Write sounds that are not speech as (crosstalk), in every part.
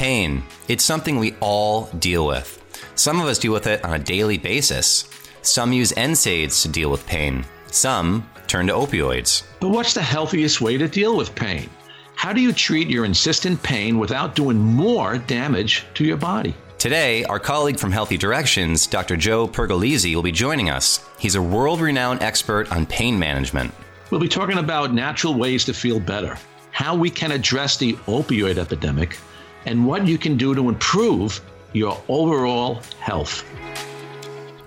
Pain. It's something we all deal with. Some of us deal with it on a daily basis. Some use NSAIDs to deal with pain. Some turn to opioids. But what's the healthiest way to deal with pain? How do you treat your insistent pain without doing more damage to your body? Today, our colleague from Healthy Directions, Dr. Joe Pergolizzi, will be joining us. He's a world renowned expert on pain management. We'll be talking about natural ways to feel better, how we can address the opioid epidemic, and what you can do to improve your overall health.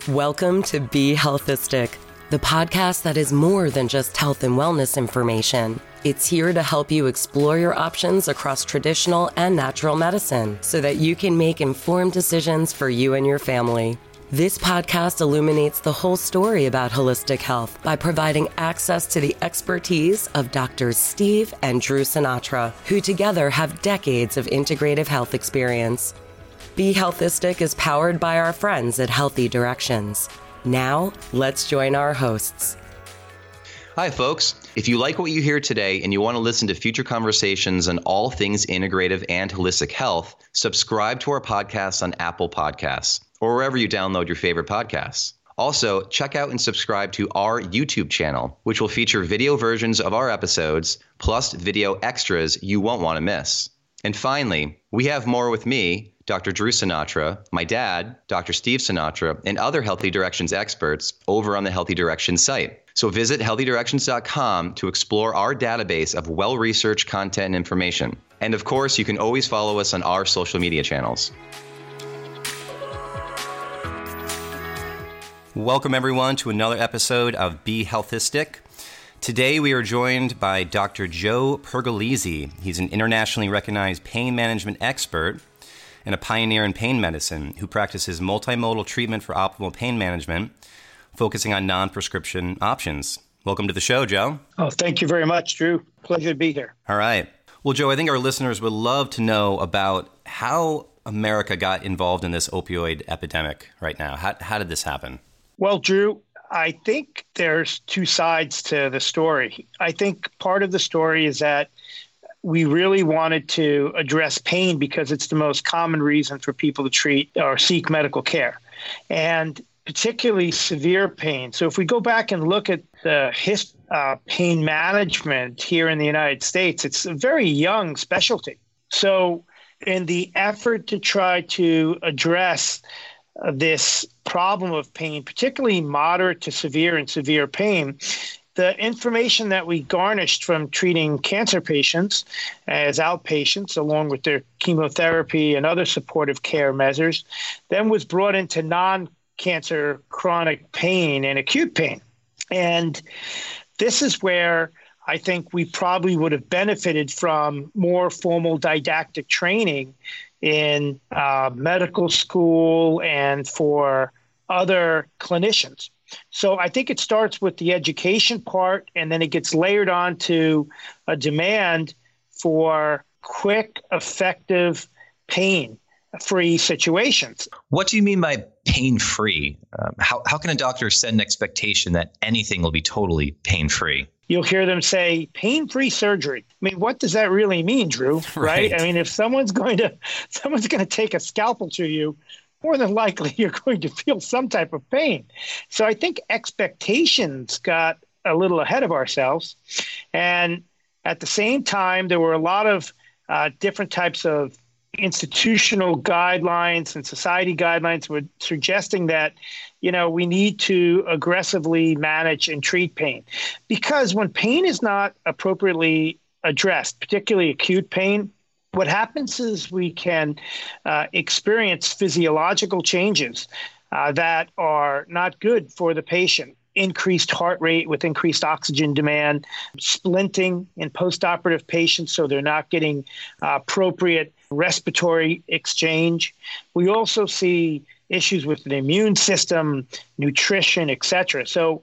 Welcome to Be Healthistic, the podcast that is more than just health and wellness information. It's here to help you explore your options across traditional and natural medicine so that you can make informed decisions for you and your family. This podcast illuminates the whole story about holistic health by providing access to the expertise of Doctors Steve and Drew Sinatra, who together have decades of integrative health experience. Be Healthistic is powered by our friends at Healthy Directions. Now, let's join our hosts. Hi, folks. If you like what you hear today and you want to listen to future conversations on all things integrative and holistic health, subscribe to our podcast on Apple Podcasts or wherever you download your favorite podcasts. Also, check out and subscribe to our YouTube channel, which will feature video versions of our episodes plus video extras you won't want to miss. And finally, we have more with me, Dr. Drew Sinatra, my dad, Dr. Steve Sinatra, and other Healthy Directions experts over on the Healthy Directions site. So visit healthydirections.com to explore our database of well researched content and information. And of course, you can always follow us on our social media channels. Welcome, everyone, to another episode of Be Healthistic. Today, we are joined by Dr. Joe Pergolizzi. He's an internationally recognized pain management expert and a pioneer in pain medicine who practices multimodal treatment for optimal pain management, focusing on non prescription options. Welcome to the show, Joe. Oh, thank you very much, Drew. Pleasure to be here. All right. Well, Joe, I think our listeners would love to know about how America got involved in this opioid epidemic right now. How, how did this happen? Well, Drew, I think there's two sides to the story. I think part of the story is that we really wanted to address pain because it's the most common reason for people to treat or seek medical care. And particularly severe pain. So, if we go back and look at the his, uh, pain management here in the United States, it's a very young specialty. So, in the effort to try to address this problem of pain, particularly moderate to severe and severe pain, the information that we garnished from treating cancer patients as outpatients, along with their chemotherapy and other supportive care measures, then was brought into non cancer chronic pain and acute pain. And this is where I think we probably would have benefited from more formal didactic training in uh, medical school and for other clinicians. So I think it starts with the education part, and then it gets layered onto a demand for quick, effective pain free situations. What do you mean by pain free? Um, how, how can a doctor set an expectation that anything will be totally pain free? You'll hear them say pain free surgery. I mean, what does that really mean, Drew? (laughs) Right. right? I mean, if someone's going to (laughs) someone's going to take a scalpel to you, more than likely (laughs) you're going to feel some type of pain. So I think expectations got a little ahead of ourselves. And at the same time, there were a lot of uh, different types of institutional guidelines and society guidelines were suggesting that you know we need to aggressively manage and treat pain because when pain is not appropriately addressed particularly acute pain what happens is we can uh, experience physiological changes uh, that are not good for the patient. Increased heart rate with increased oxygen demand, splinting in postoperative patients, so they're not getting uh, appropriate respiratory exchange. We also see issues with the immune system, nutrition, etc. So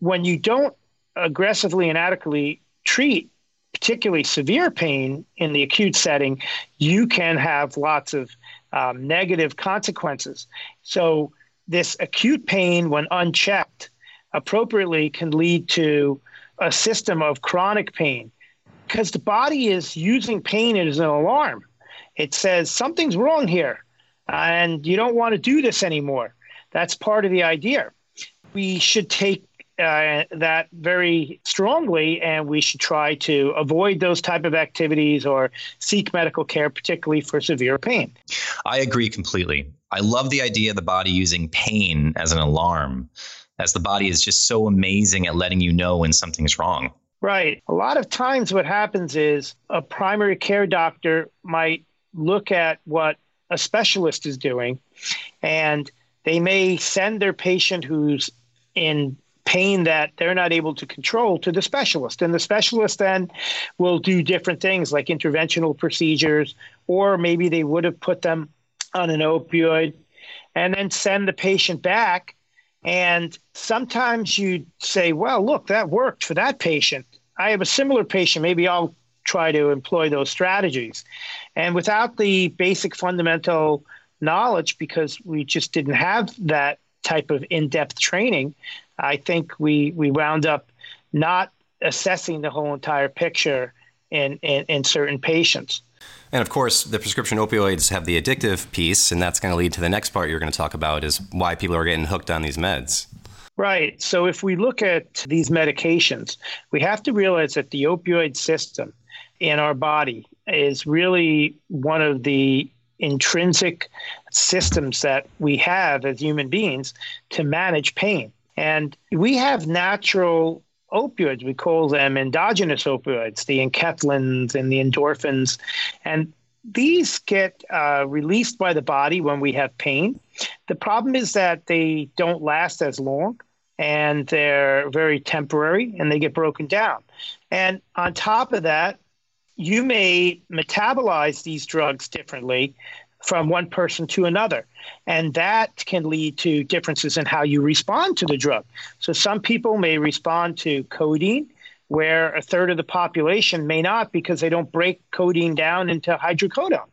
when you don't aggressively and adequately treat particularly severe pain in the acute setting, you can have lots of um, negative consequences. So, this acute pain, when unchecked appropriately, can lead to a system of chronic pain because the body is using pain as an alarm. It says something's wrong here and you don't want to do this anymore. That's part of the idea. We should take uh, that very strongly, and we should try to avoid those type of activities or seek medical care, particularly for severe pain. I agree completely. I love the idea of the body using pain as an alarm, as the body is just so amazing at letting you know when something's wrong. Right. A lot of times, what happens is a primary care doctor might look at what a specialist is doing, and they may send their patient who's in pain that they're not able to control to the specialist. And the specialist then will do different things like interventional procedures, or maybe they would have put them on an opioid and then send the patient back. And sometimes you say, well, look, that worked for that patient. I have a similar patient. Maybe I'll try to employ those strategies. And without the basic fundamental knowledge, because we just didn't have that type of in depth training, I think we, we wound up not assessing the whole entire picture in, in, in certain patients. And of course, the prescription opioids have the addictive piece, and that's going to lead to the next part you're going to talk about is why people are getting hooked on these meds. Right. So if we look at these medications, we have to realize that the opioid system in our body is really one of the intrinsic systems that we have as human beings to manage pain. And we have natural opioids. We call them endogenous opioids, the enkephalins and the endorphins. And these get uh, released by the body when we have pain. The problem is that they don't last as long and they're very temporary and they get broken down. And on top of that, you may metabolize these drugs differently from one person to another. And that can lead to differences in how you respond to the drug. So some people may respond to codeine, where a third of the population may not because they don't break codeine down into hydrocodone.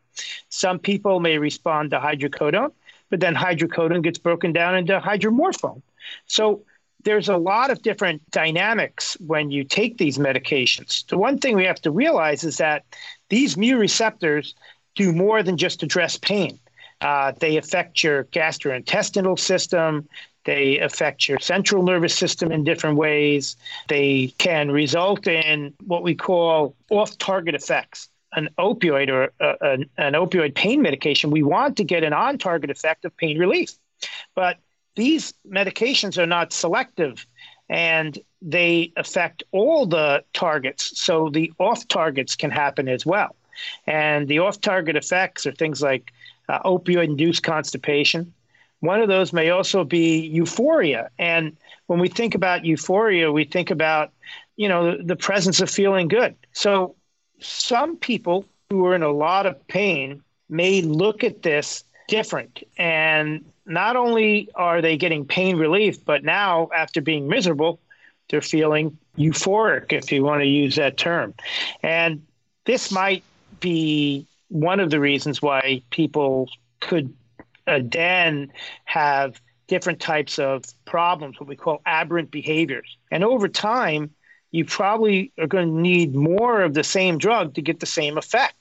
Some people may respond to hydrocodone, but then hydrocodone gets broken down into hydromorphone. So there's a lot of different dynamics when you take these medications. The one thing we have to realize is that these mu receptors do more than just address pain. Uh, they affect your gastrointestinal system. They affect your central nervous system in different ways. They can result in what we call off target effects. An opioid or uh, an, an opioid pain medication, we want to get an on target effect of pain relief. But these medications are not selective and they affect all the targets. So the off targets can happen as well. And the off target effects are things like uh, opioid induced constipation. One of those may also be euphoria. And when we think about euphoria, we think about, you know, the, the presence of feeling good. So some people who are in a lot of pain may look at this different and not only are they getting pain relief, but now after being miserable, they're feeling euphoric, if you want to use that term. And this might be one of the reasons why people could uh, then have different types of problems, what we call aberrant behaviors. And over time, you probably are going to need more of the same drug to get the same effect.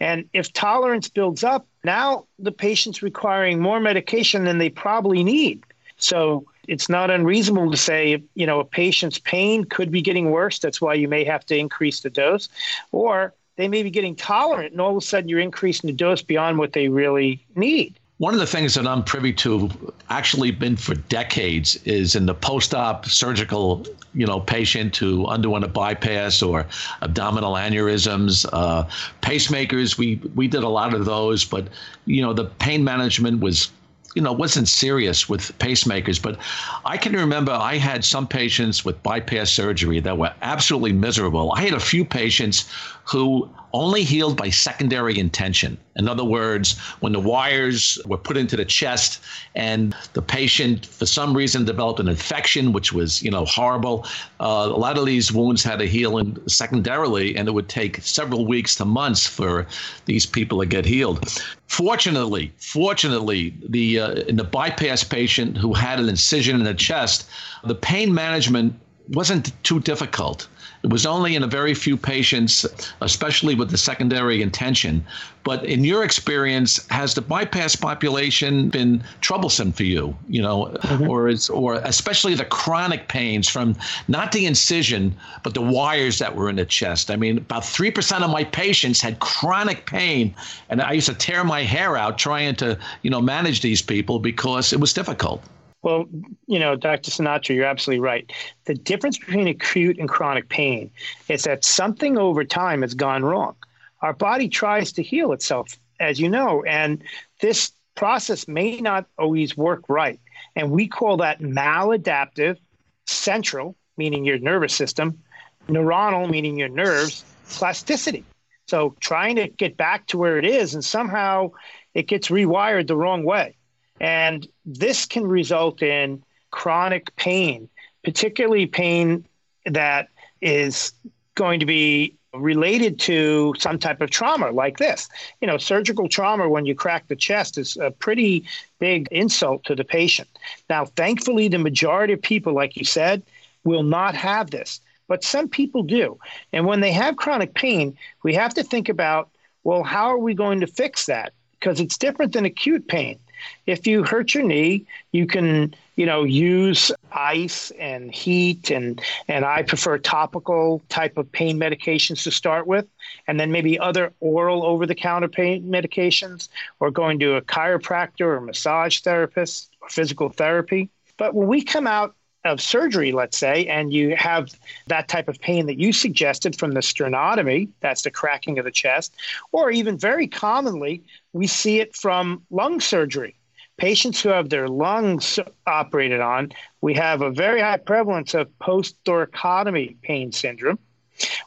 And if tolerance builds up, now the patient's requiring more medication than they probably need. So it's not unreasonable to say, you know, a patient's pain could be getting worse. That's why you may have to increase the dose. Or they may be getting tolerant, and all of a sudden you're increasing the dose beyond what they really need. One of the things that I'm privy to, actually been for decades, is in the post-op surgical, you know, patient who underwent a bypass or abdominal aneurysms, uh, pacemakers. We we did a lot of those, but you know, the pain management was you know wasn't serious with pacemakers but i can remember i had some patients with bypass surgery that were absolutely miserable i had a few patients who only healed by secondary intention. In other words, when the wires were put into the chest and the patient, for some reason, developed an infection, which was, you know, horrible. Uh, a lot of these wounds had to heal in secondarily, and it would take several weeks to months for these people to get healed. Fortunately, fortunately, the uh, in the bypass patient who had an incision in the chest, the pain management wasn't too difficult. It was only in a very few patients, especially with the secondary intention. But in your experience, has the bypass population been troublesome for you? You know, mm-hmm. or is or especially the chronic pains from not the incision, but the wires that were in the chest. I mean, about three percent of my patients had chronic pain, and I used to tear my hair out trying to you know manage these people because it was difficult. Well, you know, Dr. Sinatra, you're absolutely right. The difference between acute and chronic pain is that something over time has gone wrong. Our body tries to heal itself, as you know, and this process may not always work right. And we call that maladaptive, central, meaning your nervous system, neuronal, meaning your nerves, plasticity. So trying to get back to where it is, and somehow it gets rewired the wrong way. And this can result in chronic pain, particularly pain that is going to be related to some type of trauma like this. You know, surgical trauma when you crack the chest is a pretty big insult to the patient. Now, thankfully, the majority of people, like you said, will not have this, but some people do. And when they have chronic pain, we have to think about well, how are we going to fix that? Because it's different than acute pain. If you hurt your knee, you can, you know, use ice and heat and and I prefer topical type of pain medications to start with, and then maybe other oral over the counter pain medications or going to a chiropractor or massage therapist or physical therapy. But when we come out of surgery, let's say, and you have that type of pain that you suggested from the sternotomy, that's the cracking of the chest, or even very commonly we see it from lung surgery. Patients who have their lungs operated on, we have a very high prevalence of post thoracotomy pain syndrome.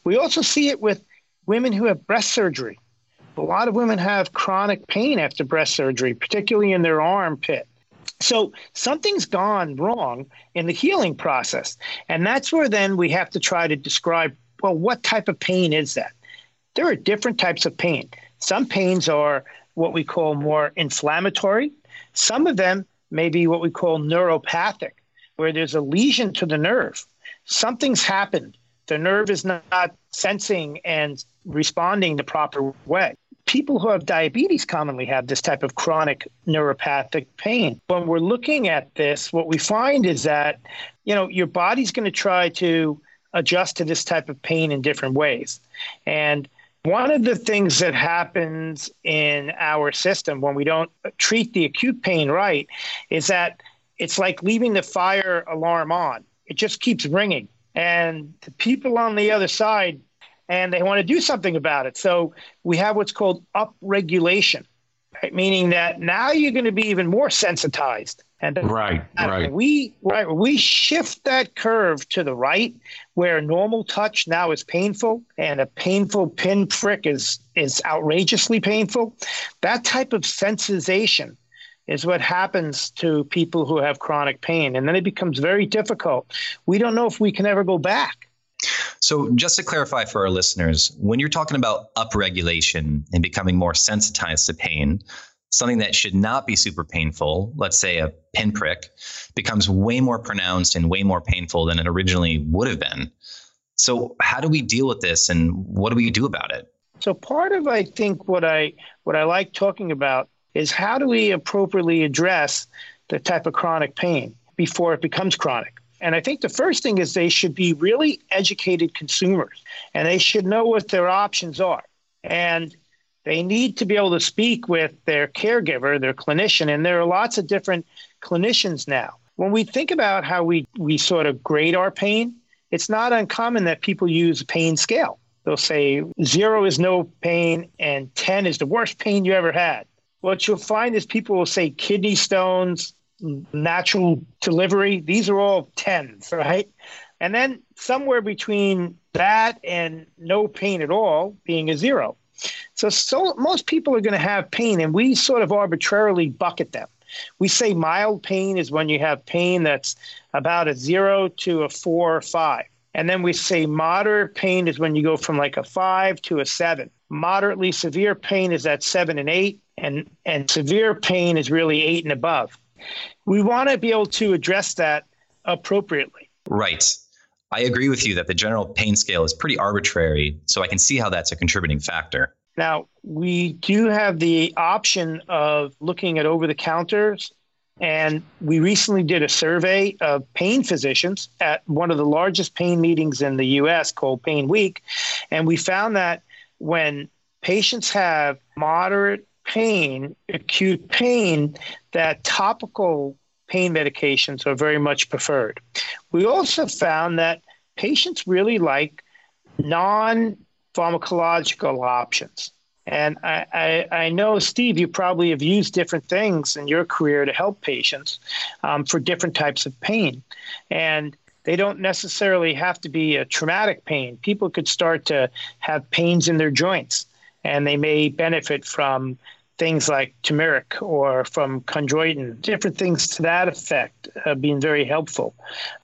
We also see it with women who have breast surgery. A lot of women have chronic pain after breast surgery, particularly in their armpit. So something's gone wrong in the healing process. And that's where then we have to try to describe well, what type of pain is that? There are different types of pain. Some pains are what we call more inflammatory. Some of them may be what we call neuropathic, where there's a lesion to the nerve. Something's happened. The nerve is not sensing and responding the proper way. People who have diabetes commonly have this type of chronic neuropathic pain. When we're looking at this, what we find is that, you know, your body's going to try to adjust to this type of pain in different ways. And one of the things that happens in our system when we don't treat the acute pain right is that it's like leaving the fire alarm on. It just keeps ringing. And the people on the other side, and they want to do something about it. So we have what's called upregulation, right? meaning that now you're going to be even more sensitized. And right, right. We right we shift that curve to the right, where normal touch now is painful, and a painful pin prick is is outrageously painful. That type of sensitization is what happens to people who have chronic pain, and then it becomes very difficult. We don't know if we can ever go back. So, just to clarify for our listeners, when you're talking about upregulation and becoming more sensitized to pain, something that should not be super painful, let's say a pinprick, becomes way more pronounced and way more painful than it originally would have been. So how do we deal with this and what do we do about it? So part of I think what I what I like talking about is how do we appropriately address the type of chronic pain before it becomes chronic. And I think the first thing is they should be really educated consumers and they should know what their options are. And they need to be able to speak with their caregiver, their clinician, and there are lots of different clinicians now. When we think about how we, we sort of grade our pain, it's not uncommon that people use a pain scale. They'll say zero is no pain and 10 is the worst pain you ever had. What you'll find is people will say kidney stones, natural delivery, these are all 10s, right? And then somewhere between that and no pain at all being a zero. So, so most people are going to have pain, and we sort of arbitrarily bucket them. We say mild pain is when you have pain that's about a zero to a four or five. And then we say moderate pain is when you go from like a five to a seven. Moderately severe pain is at seven and eight, and, and severe pain is really eight and above. We want to be able to address that appropriately. Right. I agree with you that the general pain scale is pretty arbitrary, so I can see how that's a contributing factor. Now, we do have the option of looking at over the counters, and we recently did a survey of pain physicians at one of the largest pain meetings in the US called Pain Week. And we found that when patients have moderate pain, acute pain, that topical pain medications are very much preferred. We also found that patients really like non pharmacological options. And I, I, I, know, Steve, you probably have used different things in your career to help patients um, for different types of pain. And they don't necessarily have to be a traumatic pain. People could start to have pains in their joints, and they may benefit from things like turmeric or from chondroitin, different things to that effect, uh, being very helpful.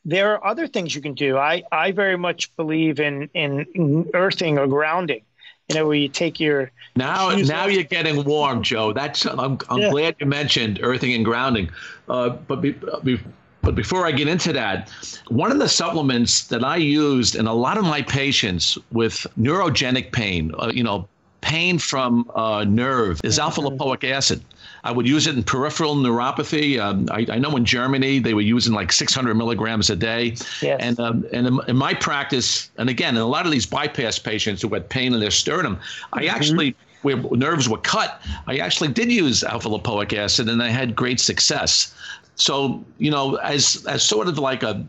There are other things you can do. I, I very much believe in, in earthing or grounding. You know, where you take your now now off. you're getting warm, Joe. That's I'm, I'm yeah. glad you mentioned earthing and grounding. Uh, but be, be, but before I get into that, one of the supplements that I used in a lot of my patients with neurogenic pain, uh, you know, pain from uh, nerve is alpha lipoic acid. I would use it in peripheral neuropathy. Um, I, I, know in Germany they were using like 600 milligrams a day. Yes. And um, and in, in, my practice, and again, in a lot of these bypass patients who had pain in their sternum, I mm-hmm. actually where nerves were cut, I actually did use alpha lipoic acid, and I had great success. So you know, as as sort of like a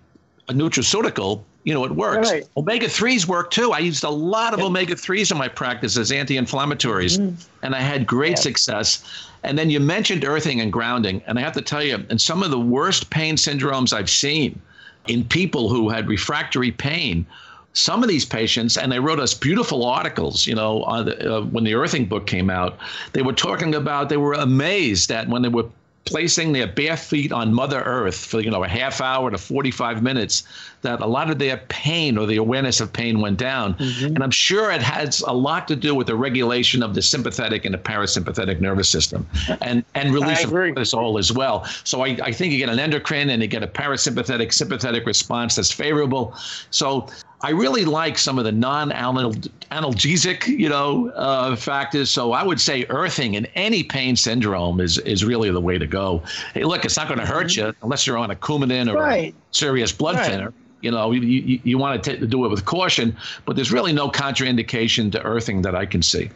a nutraceutical, you know, it works. Right. Omega 3s work too. I used a lot of yep. omega 3s in my practice as anti inflammatories, mm. and I had great yep. success. And then you mentioned earthing and grounding. And I have to tell you, in some of the worst pain syndromes I've seen in people who had refractory pain, some of these patients, and they wrote us beautiful articles, you know, the, uh, when the earthing book came out, they were talking about, they were amazed that when they were placing their bare feet on Mother Earth for you know a half hour to 45 minutes, that a lot of their pain or the awareness of pain went down. Mm-hmm. And I'm sure it has a lot to do with the regulation of the sympathetic and the parasympathetic nervous system, and and release of cortisol as well. So I, I think you get an endocrine and you get a parasympathetic sympathetic response that's favorable. So I really like some of the non-analgesic, you know, uh, factors. So I would say earthing in any pain syndrome is is really the way to go. Hey, look, it's not going to hurt mm-hmm. you unless you're on a Coumadin or right. a serious blood right. thinner. You know, you, you, you want to, to do it with caution, but there's really no contraindication to earthing that I can see.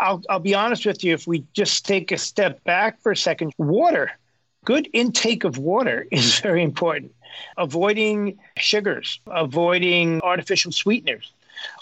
I'll, I'll be honest with you. If we just take a step back for a second, water, good intake of water (laughs) is very important avoiding sugars, avoiding artificial sweeteners.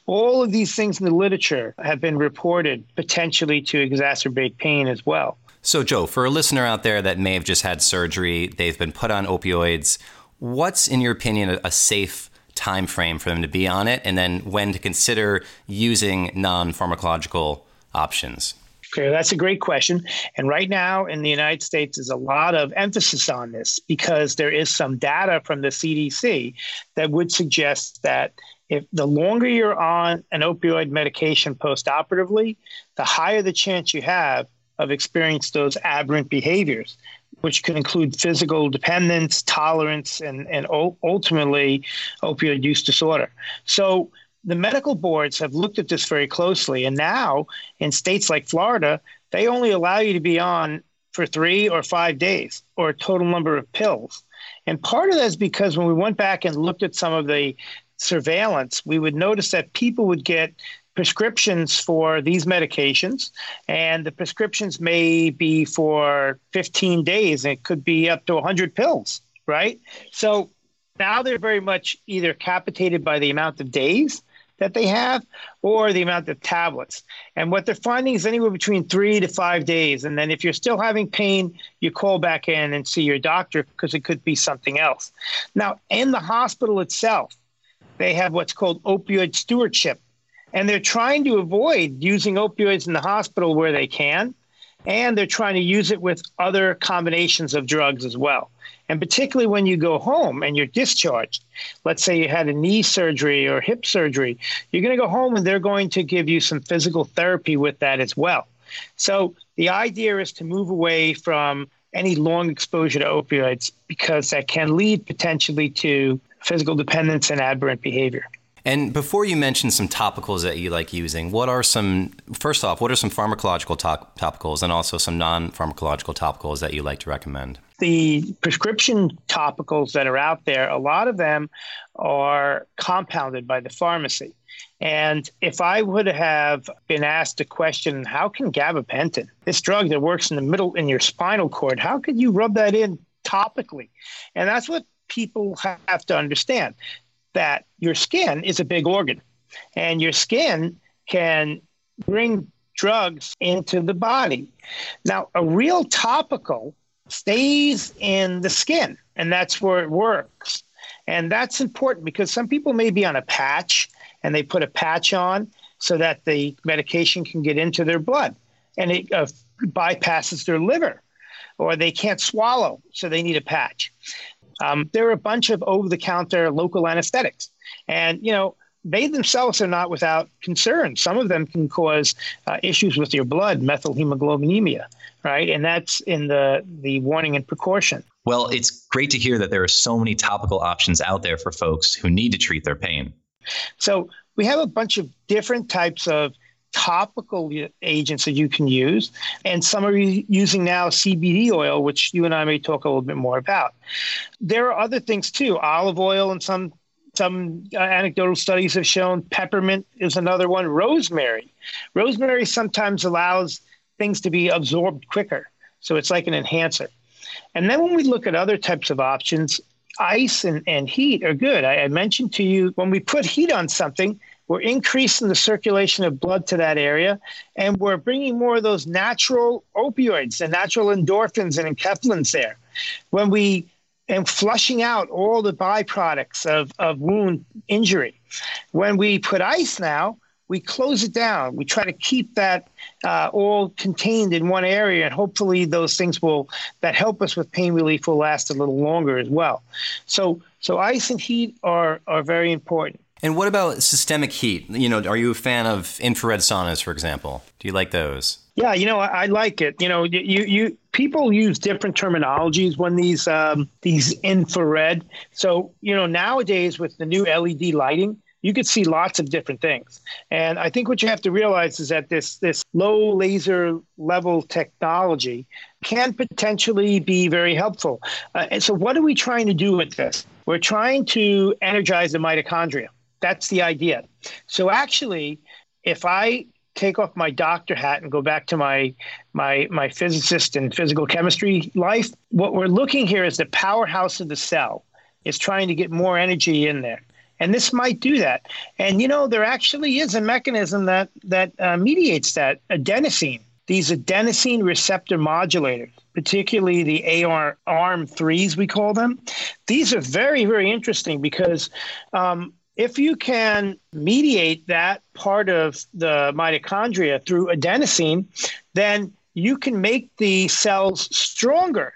All of these things in the literature have been reported potentially to exacerbate pain as well. So, Joe, for a listener out there that may have just had surgery, they've been put on opioids, what's, in your opinion, a safe time frame for them to be on it, and then when to consider using non pharmacological options? Okay, that's a great question. And right now in the United States, there's a lot of emphasis on this because there is some data from the CDC that would suggest that if the longer you're on an opioid medication postoperatively, the higher the chance you have of experiencing those aberrant behaviors, which could include physical dependence, tolerance, and, and ultimately opioid use disorder. So the medical boards have looked at this very closely. And now in states like Florida, they only allow you to be on for three or five days or a total number of pills. And part of that is because when we went back and looked at some of the surveillance, we would notice that people would get prescriptions for these medications, and the prescriptions may be for 15 days, and it could be up to 100 pills, right? So now they're very much either capitated by the amount of days that they have or the amount of tablets. And what they're finding is anywhere between three to five days. And then if you're still having pain, you call back in and see your doctor because it could be something else. Now, in the hospital itself, they have what's called opioid stewardship. And they're trying to avoid using opioids in the hospital where they can. And they're trying to use it with other combinations of drugs as well. And particularly when you go home and you're discharged, let's say you had a knee surgery or hip surgery, you're going to go home and they're going to give you some physical therapy with that as well. So the idea is to move away from any long exposure to opioids because that can lead potentially to physical dependence and aberrant behavior. And before you mention some topicals that you like using, what are some, first off, what are some pharmacological to- topicals and also some non pharmacological topicals that you like to recommend? The prescription topicals that are out there, a lot of them are compounded by the pharmacy. And if I would have been asked a question, how can gabapentin, this drug that works in the middle in your spinal cord, how could you rub that in topically? And that's what people have to understand that your skin is a big organ and your skin can bring drugs into the body. Now, a real topical stays in the skin, and that's where it works. And that's important because some people may be on a patch and they put a patch on so that the medication can get into their blood and it uh, bypasses their liver or they can't swallow, so they need a patch. Um, there are a bunch of over the counter local anesthetics. And, you know, they themselves are not without concern. Some of them can cause uh, issues with your blood, methylhemoglobinemia, right? And that's in the, the warning and precaution. Well, it's great to hear that there are so many topical options out there for folks who need to treat their pain. So we have a bunch of different types of topical agents that you can use, and some are using now CBD oil, which you and I may talk a little bit more about. There are other things too, olive oil and some some uh, anecdotal studies have shown peppermint is another one. Rosemary, rosemary sometimes allows things to be absorbed quicker, so it's like an enhancer. And then when we look at other types of options, ice and, and heat are good. I, I mentioned to you when we put heat on something, we're increasing the circulation of blood to that area, and we're bringing more of those natural opioids and natural endorphins and enkephalins there. When we and flushing out all the byproducts of, of wound injury. When we put ice now, we close it down. We try to keep that uh, all contained in one area, and hopefully those things will that help us with pain relief will last a little longer as well. So, so ice and heat are are very important. And what about systemic heat? You know, are you a fan of infrared saunas, for example? Do you like those? Yeah, you know, I, I like it. You know, you you people use different terminologies when these um, these infrared. So you know, nowadays with the new LED lighting, you could see lots of different things. And I think what you have to realize is that this this low laser level technology can potentially be very helpful. Uh, and so, what are we trying to do with this? We're trying to energize the mitochondria. That's the idea. So actually, if I take off my doctor hat and go back to my my my physicist and physical chemistry life, what we're looking here is the powerhouse of the cell is trying to get more energy in there. And this might do that. And you know, there actually is a mechanism that that uh, mediates that adenosine. These adenosine receptor modulators, particularly the AR ARM threes, we call them. These are very, very interesting because um, if you can mediate that part of the mitochondria through adenosine, then you can make the cells stronger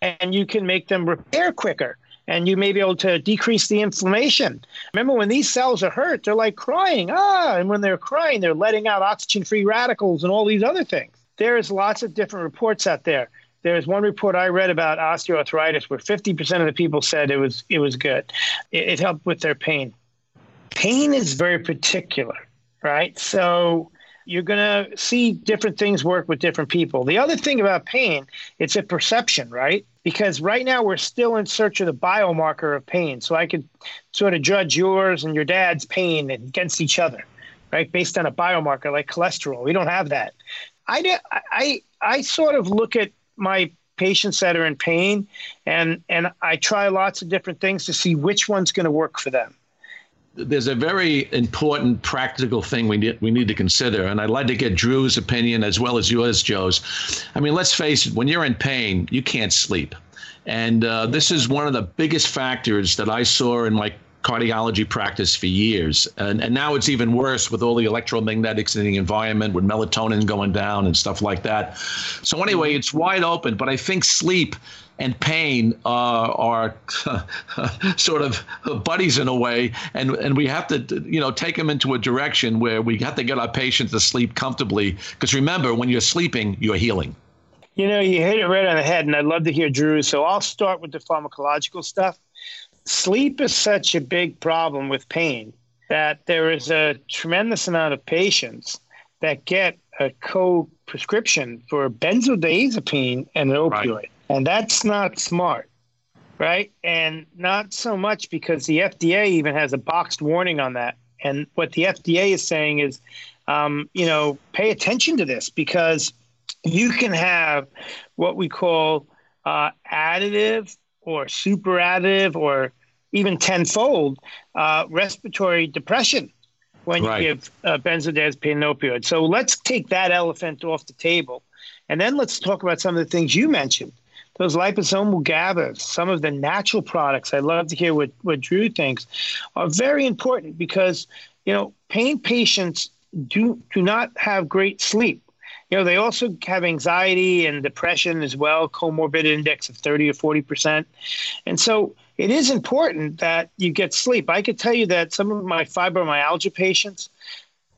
and you can make them repair quicker and you may be able to decrease the inflammation. Remember, when these cells are hurt, they're like crying, ah, and when they're crying, they're letting out oxygen free radicals and all these other things. There's lots of different reports out there. There's one report I read about osteoarthritis where 50% of the people said it was it was good. It, it helped with their pain pain is very particular, right? So you're going to see different things work with different people. The other thing about pain, it's a perception, right? Because right now we're still in search of the biomarker of pain. So I could sort of judge yours and your dad's pain against each other, right? Based on a biomarker like cholesterol. We don't have that. I, I, I sort of look at my patients that are in pain and, and I try lots of different things to see which one's going to work for them there's a very important practical thing we need we need to consider, and I'd like to get Drew's opinion as well as yours, Joe's. I mean, let's face it: when you're in pain, you can't sleep, and uh, this is one of the biggest factors that I saw in my cardiology practice for years. And, and now it's even worse with all the electromagnetics in the environment, with melatonin going down and stuff like that. So, anyway, it's wide open, but I think sleep and pain uh, are (laughs) sort of buddies in a way, and and we have to you know take them into a direction where we have to get our patients to sleep comfortably. Because remember, when you're sleeping, you're healing. You know, you hit it right on the head, and I'd love to hear Drew. So I'll start with the pharmacological stuff. Sleep is such a big problem with pain that there is a tremendous amount of patients that get a co prescription for benzodiazepine and an opioid. Right. And that's not smart, right? And not so much because the FDA even has a boxed warning on that. And what the FDA is saying is, um, you know, pay attention to this because you can have what we call uh, additive or super additive or even tenfold uh, respiratory depression when right. you give uh, benzodiazepine and opioid. So let's take that elephant off the table. And then let's talk about some of the things you mentioned. Those liposomal GABAs, some of the natural products, I'd love to hear what, what Drew thinks, are very important because, you know, pain patients do, do not have great sleep. You know, they also have anxiety and depression as well, comorbid index of 30 or 40%. And so it is important that you get sleep. I could tell you that some of my fibromyalgia patients,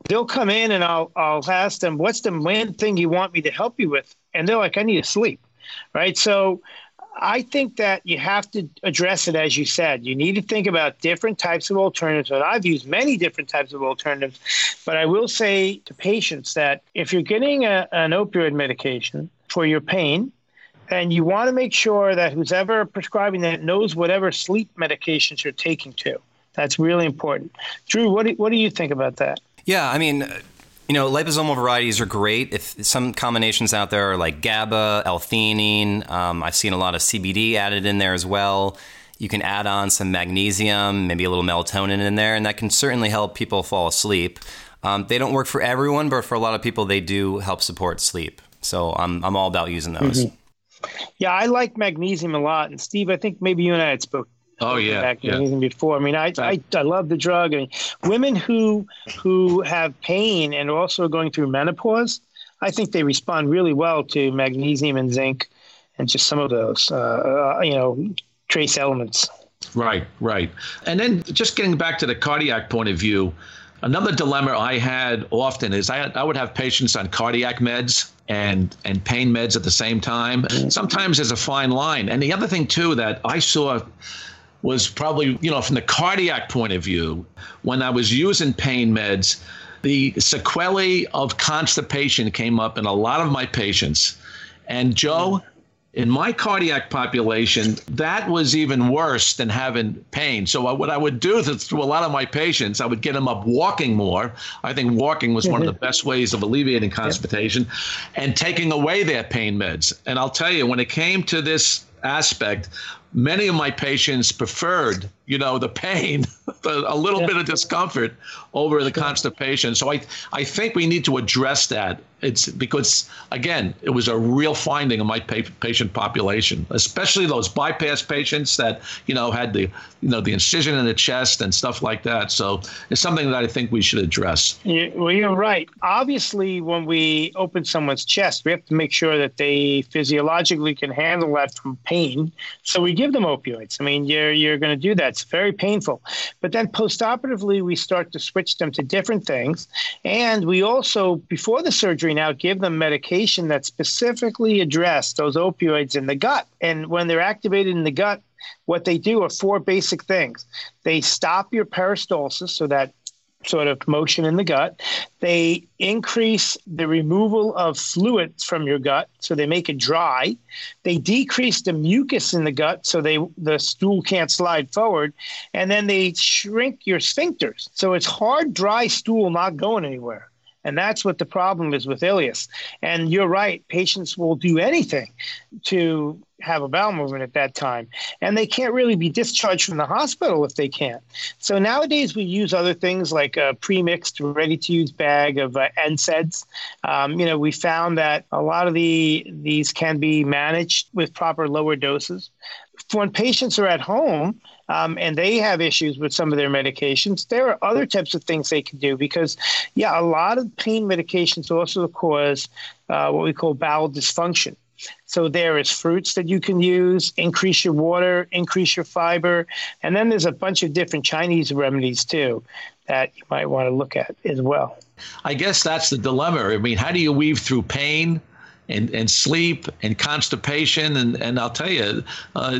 they'll come in and I'll, I'll ask them, what's the main thing you want me to help you with? And they're like, I need to sleep. Right. So I think that you have to address it as you said. You need to think about different types of alternatives. And I've used many different types of alternatives, but I will say to patients that if you're getting a, an opioid medication for your pain, and you want to make sure that who's ever prescribing that knows whatever sleep medications you're taking to. That's really important. Drew, what do, what do you think about that? Yeah, I mean, you know, liposomal varieties are great. If some combinations out there are like GABA, L-theanine, um, I've seen a lot of CBD added in there as well. You can add on some magnesium, maybe a little melatonin in there, and that can certainly help people fall asleep. Um, they don't work for everyone, but for a lot of people, they do help support sleep. So I'm, I'm all about using those. Mm-hmm. Yeah, I like magnesium a lot. And Steve, I think maybe you and I had spoke. Oh yeah, magnesium yeah. before. I mean, I, I, I love the drug. I mean, women who who have pain and also going through menopause, I think they respond really well to magnesium and zinc, and just some of those, uh, uh, you know, trace elements. Right, right. And then just getting back to the cardiac point of view, another dilemma I had often is I, I would have patients on cardiac meds and and pain meds at the same time. Mm-hmm. Sometimes there's a fine line. And the other thing too that I saw was probably you know from the cardiac point of view when I was using pain meds, the sequelae of constipation came up in a lot of my patients. And Joe, mm-hmm. In my cardiac population, that was even worse than having pain. So what I would do to a lot of my patients, I would get them up walking more. I think walking was one of the mm-hmm. best ways of alleviating constipation, and taking away their pain meds. And I'll tell you, when it came to this aspect, many of my patients preferred, you know, the pain, (laughs) a little yeah. bit of discomfort over the constipation. So I, I think we need to address that. It's because again, it was a real finding in my patient population, especially those bypass patients that you know had the, you know, the incision in the chest and stuff like that. So it's something that I think we should address. Yeah, well, you're right. Obviously, when we open someone's chest, we have to make sure that they physiologically can handle that from pain. So we give them opioids. I mean, you're you're going to do that. It's very painful. But then postoperatively, we start to switch them to different things, and we also before the surgery now give them medication that specifically address those opioids in the gut. And when they're activated in the gut, what they do are four basic things. They stop your peristalsis, so that sort of motion in the gut. They increase the removal of fluids from your gut, so they make it dry. They decrease the mucus in the gut, so they the stool can't slide forward, and then they shrink your sphincters, so it's hard, dry stool not going anywhere. And that's what the problem is with ileus. And you're right, patients will do anything to have a bowel movement at that time. And they can't really be discharged from the hospital if they can't. So nowadays we use other things like a pre-mixed, ready-to-use bag of uh, NSAIDs. Um, you know, we found that a lot of the these can be managed with proper lower doses. When patients are at home, um, and they have issues with some of their medications, there are other types of things they can do because, yeah, a lot of pain medications also cause uh, what we call bowel dysfunction. So there is fruits that you can use, increase your water, increase your fiber, and then there's a bunch of different Chinese remedies too that you might want to look at as well. I guess that's the dilemma. I mean, how do you weave through pain and, and sleep and constipation? And, and I'll tell you, uh,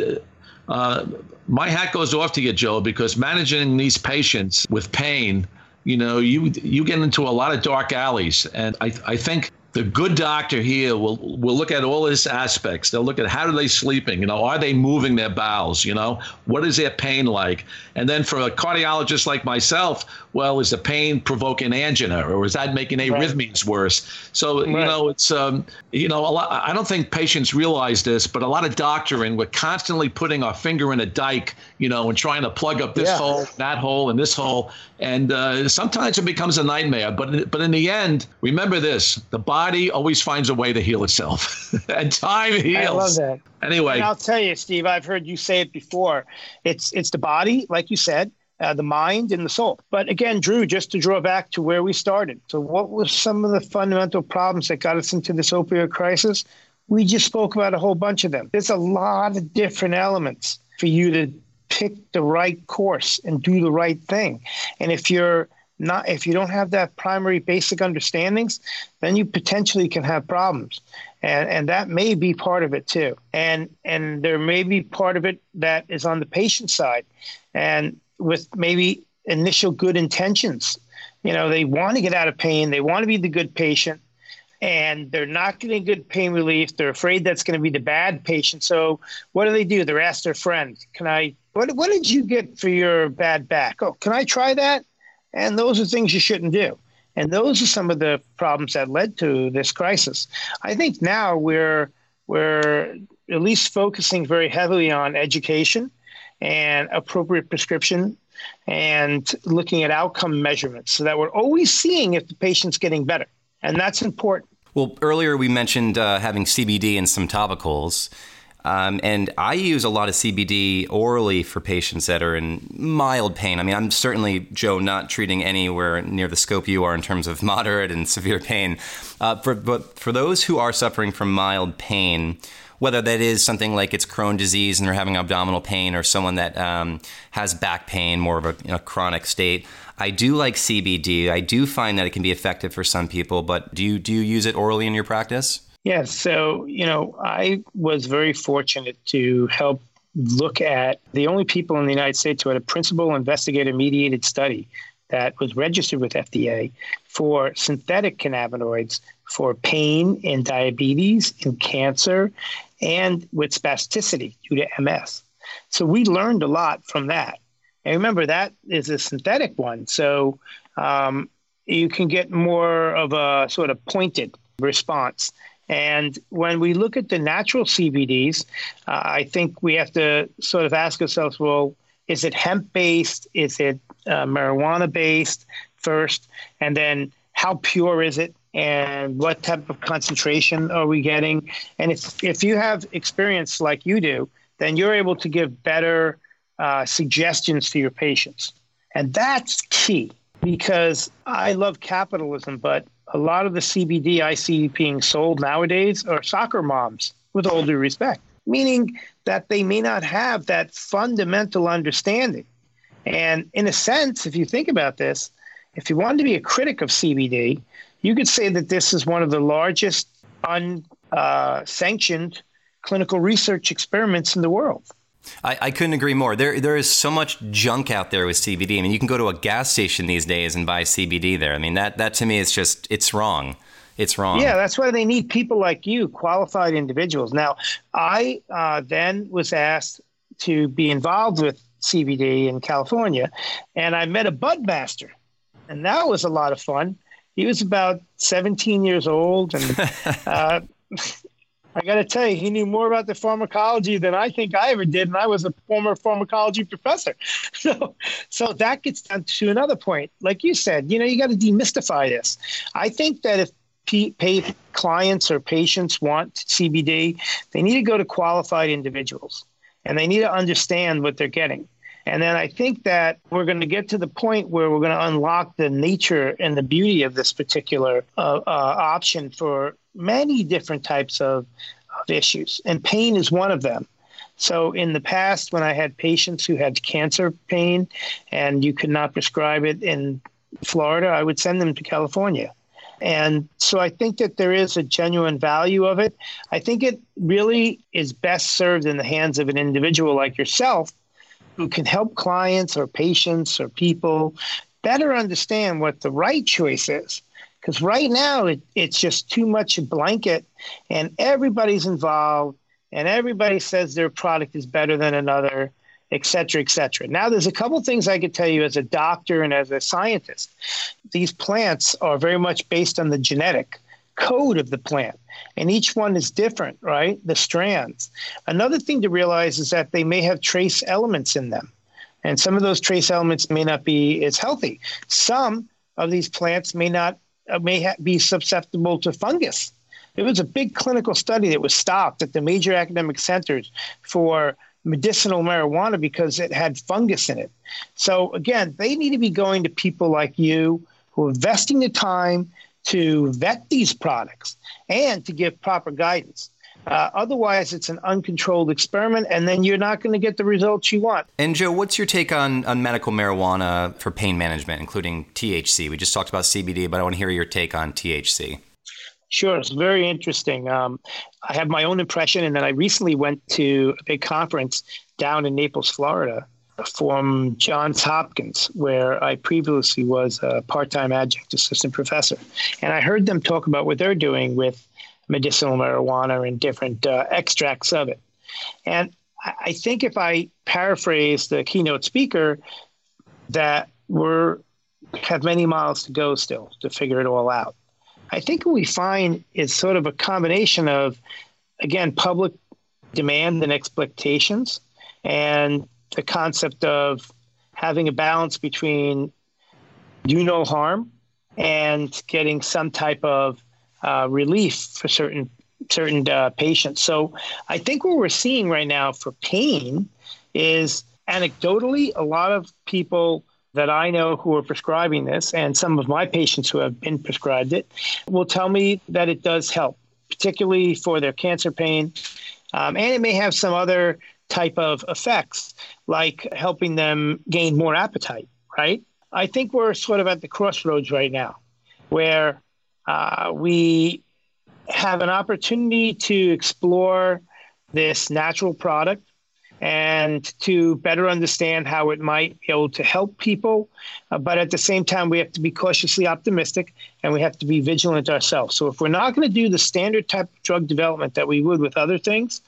uh, my hat goes off to you, Joe, because managing these patients with pain, you know, you you get into a lot of dark alleys, and I I think the good doctor here will will look at all these aspects. They'll look at how are they sleeping, you know, are they moving their bowels, you know, what is their pain like, and then for a cardiologist like myself, well, is the pain provoking angina or is that making arrhythmias right. worse? So right. you know, it's um, you know, a lot. I don't think patients realize this, but a lot of doctoring, we're constantly putting our finger in a dike, you know, and trying to plug up this yeah. hole, that hole, and this hole, and uh, sometimes it becomes a nightmare. But but in the end, remember this: the body always finds a way to heal itself, (laughs) and time heals. I love that. Anyway, and I'll tell you, Steve. I've heard you say it before. It's it's the body, like you said, uh, the mind and the soul. But again, Drew, just to draw back to where we started. So, what were some of the fundamental problems that got us into this opioid crisis? We just spoke about a whole bunch of them. There's a lot of different elements for you to pick the right course and do the right thing. And if you're not if you don't have that primary basic understandings, then you potentially can have problems. And and that may be part of it too. And and there may be part of it that is on the patient side and with maybe initial good intentions. You know, they want to get out of pain, they want to be the good patient, and they're not getting good pain relief. They're afraid that's going to be the bad patient. So what do they do? They ask their friend, "Can I? What what did you get for your bad back? Oh, can I try that?" And those are things you shouldn't do. And those are some of the problems that led to this crisis. I think now we're we're at least focusing very heavily on education and appropriate prescription and looking at outcome measurements so that we're always seeing if the patient's getting better. And that's important. Well, earlier we mentioned uh, having CBD and some topicals. Um, and I use a lot of CBD orally for patients that are in mild pain. I mean, I'm certainly, Joe, not treating anywhere near the scope you are in terms of (laughs) moderate and severe pain. Uh, for, but for those who are suffering from mild pain, whether that is something like it's Crohn disease and they're having abdominal pain, or someone that um, has back pain, more of a chronic state. I do like CBD. I do find that it can be effective for some people, but do you do you use it orally in your practice? Yes. So, you know, I was very fortunate to help look at the only people in the United States who had a principal investigator mediated study that was registered with FDA for synthetic cannabinoids for pain and diabetes and cancer and with spasticity due to MS. So we learned a lot from that. And remember, that is a synthetic one. So um, you can get more of a sort of pointed response. And when we look at the natural CBDs, uh, I think we have to sort of ask ourselves, well, is it hemp based? Is it uh, marijuana based first? And then how pure is it? And what type of concentration are we getting? And if, if you have experience like you do, then you're able to give better uh, suggestions to your patients. And that's key because I love capitalism, but a lot of the CBD I see being sold nowadays are soccer moms, with all due respect, meaning that they may not have that fundamental understanding. And in a sense, if you think about this, if you wanted to be a critic of CBD, you could say that this is one of the largest unsanctioned uh, clinical research experiments in the world. I, I, couldn't agree more. There, there is so much junk out there with CBD. I mean, you can go to a gas station these days and buy CBD there. I mean, that, that to me is just, it's wrong. It's wrong. Yeah, that's why they need people like you, qualified individuals. Now, I uh, then was asked to be involved with CBD in California, and I met a bud master, and that was a lot of fun. He was about 17 years old, and (laughs) uh, I got to tell you, he knew more about the pharmacology than I think I ever did, and I was a former pharmacology professor. (laughs) So, so that gets down to another point. Like you said, you know, you got to demystify this. I think that if P- pay clients or patients want CBD, they need to go to qualified individuals, and they need to understand what they're getting. And then I think that we're going to get to the point where we're going to unlock the nature and the beauty of this particular uh, uh, option for many different types of, of issues. And pain is one of them. So in the past, when I had patients who had cancer pain and you could not prescribe it in Florida, I would send them to California. And so I think that there is a genuine value of it. I think it really is best served in the hands of an individual like yourself who can help clients or patients or people better understand what the right choice is. Because right now it, it's just too much a blanket and everybody's involved and everybody says their product is better than another et cetera, et cetera. Now, there's a couple things I could tell you as a doctor and as a scientist. These plants are very much based on the genetic code of the plant, and each one is different, right? The strands. Another thing to realize is that they may have trace elements in them, and some of those trace elements may not be as healthy. Some of these plants may not uh, may ha- be susceptible to fungus. There was a big clinical study that was stopped at the major academic centers for medicinal marijuana because it had fungus in it. So again, they need to be going to people like you who are investing the time to vet these products and to give proper guidance. Uh, otherwise, it's an uncontrolled experiment, and then you're not going to get the results you want. And Joe, what's your take on, on medical marijuana for pain management, including THC? We just talked about CBD, but I want to hear your take on THC. Sure, it's very interesting. Um, I have my own impression, and then I recently went to a big conference down in Naples, Florida, from Johns Hopkins, where I previously was a part-time adjunct assistant professor, and I heard them talk about what they're doing with medicinal marijuana and different uh, extracts of it. And I think if I paraphrase the keynote speaker, that we're have many miles to go still to figure it all out. I think what we find is sort of a combination of, again, public demand and expectations, and the concept of having a balance between do no harm and getting some type of uh, relief for certain certain uh, patients. So I think what we're seeing right now for pain is anecdotally a lot of people that I know who are prescribing this, and some of my patients who have been prescribed it, will tell me that it does help, particularly for their cancer pain. Um, and it may have some other type of effects, like helping them gain more appetite, right? I think we're sort of at the crossroads right now where uh, we have an opportunity to explore this natural product and to better understand how it might be able to help people. Uh, but at the same time, we have to be cautiously optimistic and we have to be vigilant ourselves. So if we're not going to do the standard type of drug development that we would with other things,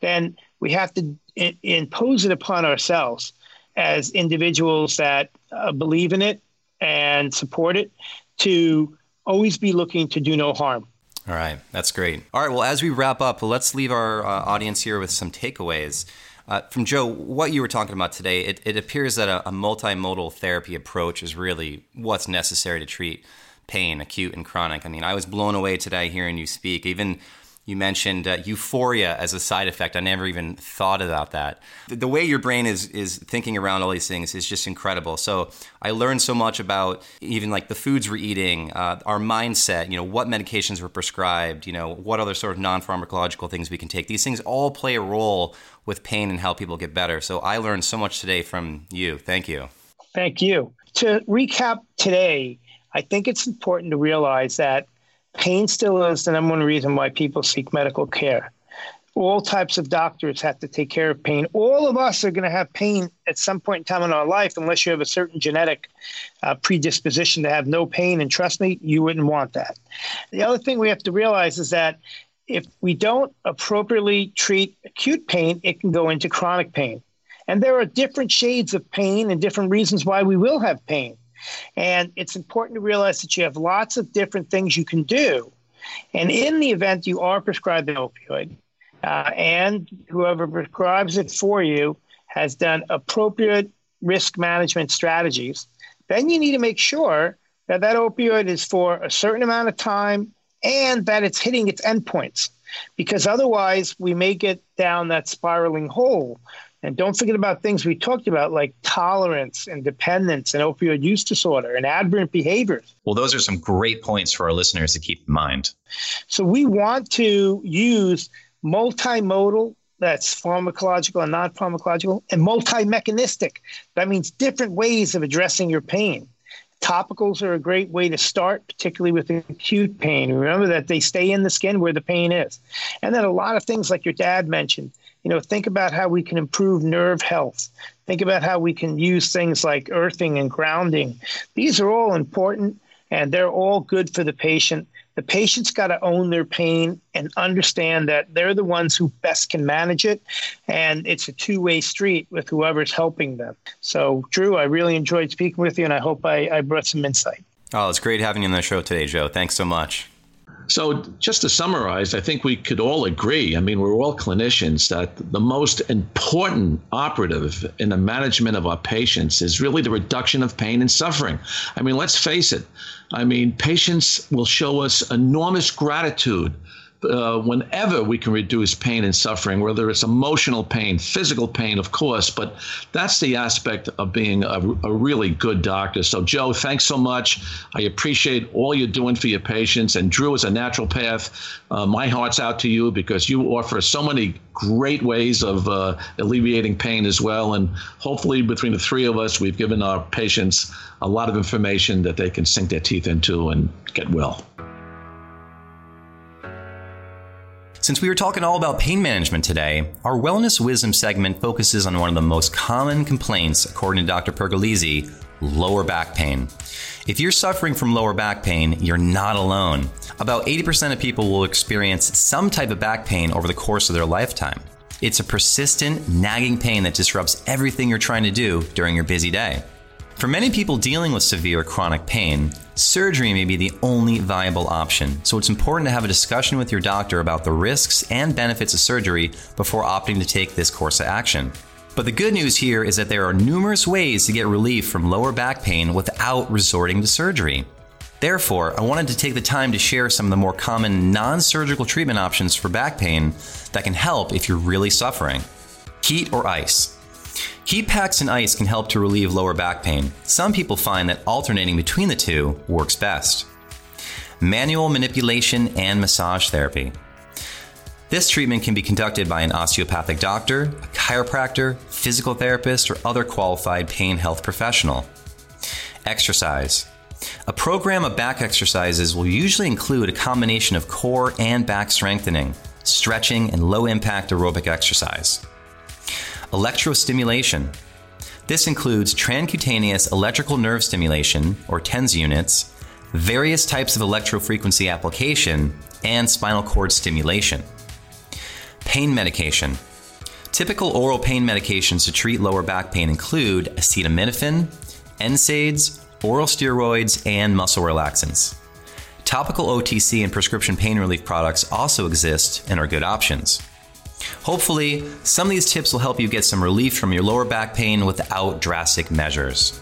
then we have to impose it upon ourselves as individuals that uh, believe in it and support it to always be looking to do no harm. All right, that's great. All right, well, as we wrap up, let's leave our uh, audience here with some takeaways. Uh, from Joe, what you were talking about today, it, it appears that a, a, multimodal therapy approach is really what's necessary to treat pain, acute and chronic. I mean, I was blown away today hearing you speak. Even you mentioned uh, euphoria as a side effect. I never even thought about that. The, the, way your brain is is thinking around all these things is just incredible. So I learned so much about even like the foods we're eating, uh, our mindset. You know, what medications were prescribed. You know, what other sort of non pharmacological things we can take. These things all play a role with pain and help people get better. So I learned so much today from you. Thank you. Thank you. To recap today, I think it's important to realize that Pain still is the number one reason why people seek medical care. All types of doctors have to take care of pain. All of us are going to have pain at some point in time in our life, unless you have a certain genetic uh, predisposition to have no pain. And trust me, you wouldn't want that. The other thing we have to realize is that if we don't appropriately treat acute pain, it can go into chronic pain. And there are different shades of pain and different reasons why we will have pain. And it's important to realize that you have lots of different things you can do. And in the event you are prescribed an opioid, uh, and whoever prescribes it for you has done appropriate risk management strategies, then you need to make sure that that opioid is for a certain amount of time and that it's hitting its endpoints. Because otherwise, we may get down that spiraling hole and don't forget about things we talked about like tolerance and dependence and opioid use disorder and aberrant behaviors. Well, those are some great points for our listeners to keep in mind. So we want to use multimodal, that's pharmacological and non pharmacological, and multi mechanistic. That means different ways of addressing your pain. Topicals are a great way to start, particularly with acute pain. Remember that they stay in the skin where the pain is. And then a lot of things like your dad mentioned. You know, think about how we can improve nerve health. Think about how we can use things like earthing and grounding. These are all important and they're all good for the patient the patient's got to own their pain and understand that they're the ones who best can manage it. And it's a two way street with whoever's helping them. So, Drew, I really enjoyed speaking with you, and I hope I, I brought some insight. Oh, it's great having you on the show today, Joe. Thanks so much. So, just to summarize, I think we could all agree. I mean, we're all clinicians that the most important operative in the management of our patients is really the reduction of pain and suffering. I mean, let's face it. I mean, patients will show us enormous gratitude uh, whenever we can reduce pain and suffering, whether it's emotional pain, physical pain, of course, but that's the aspect of being a, a, really good doctor. So, Joe, thanks so much. I appreciate all you're doing for your patients. And Drew, as a naturopath, uh, my heart's out to you because you offer so many great ways of uh, alleviating pain as well. And hopefully, between the three of us, we've given our patients a lot of information that they can sink their teeth into and get well. Since we were talking all about pain management today, our Wellness Wisdom segment focuses on one of the most common complaints, according to Dr. Pergolizzi lower back pain. If you're suffering from lower back pain, you're not alone. About 80% of people will experience some type of back pain over the course of their lifetime. It's a persistent, nagging pain that disrupts everything you're trying to do during your busy day. For many people dealing with severe chronic pain, surgery may be the only viable option, so it's important to have a discussion with your doctor about the risks and benefits of surgery before opting to take this course of action. But the good news here is that there are numerous ways to get relief from lower back pain without resorting to surgery. Therefore, I wanted to take the time to share some of the more common non surgical treatment options for back pain that can help if you're really suffering. Heat or ice. Heat packs and ice can help to relieve lower back pain. Some people find that alternating between the two works best. Manual manipulation and massage therapy. This treatment can be conducted by an osteopathic doctor, a chiropractor, physical therapist, or other qualified pain health professional. Exercise. A program of back exercises will usually include a combination of core and back strengthening, stretching, and low impact aerobic exercise. Electrostimulation. This includes transcutaneous electrical nerve stimulation, or TENS units, various types of electrofrequency application, and spinal cord stimulation. Pain medication. Typical oral pain medications to treat lower back pain include acetaminophen, NSAIDs, oral steroids, and muscle relaxants. Topical OTC and prescription pain relief products also exist and are good options. Hopefully, some of these tips will help you get some relief from your lower back pain without drastic measures.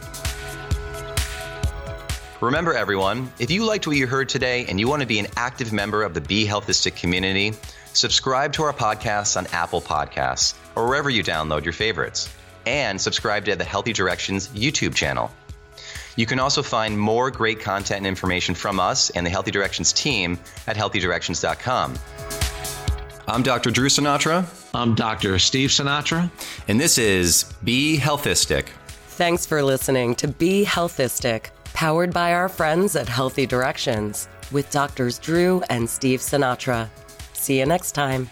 Remember, everyone, if you liked what you heard today and you want to be an active member of the Be Healthistic community, subscribe to our podcast on Apple Podcasts or wherever you download your favorites, and subscribe to the Healthy Directions YouTube channel. You can also find more great content and information from us and the Healthy Directions team at healthydirections.com. I'm Dr. Drew Sinatra. I'm Dr. Steve Sinatra. And this is Be Healthistic. Thanks for listening to Be Healthistic, powered by our friends at Healthy Directions with Doctors Drew and Steve Sinatra. See you next time.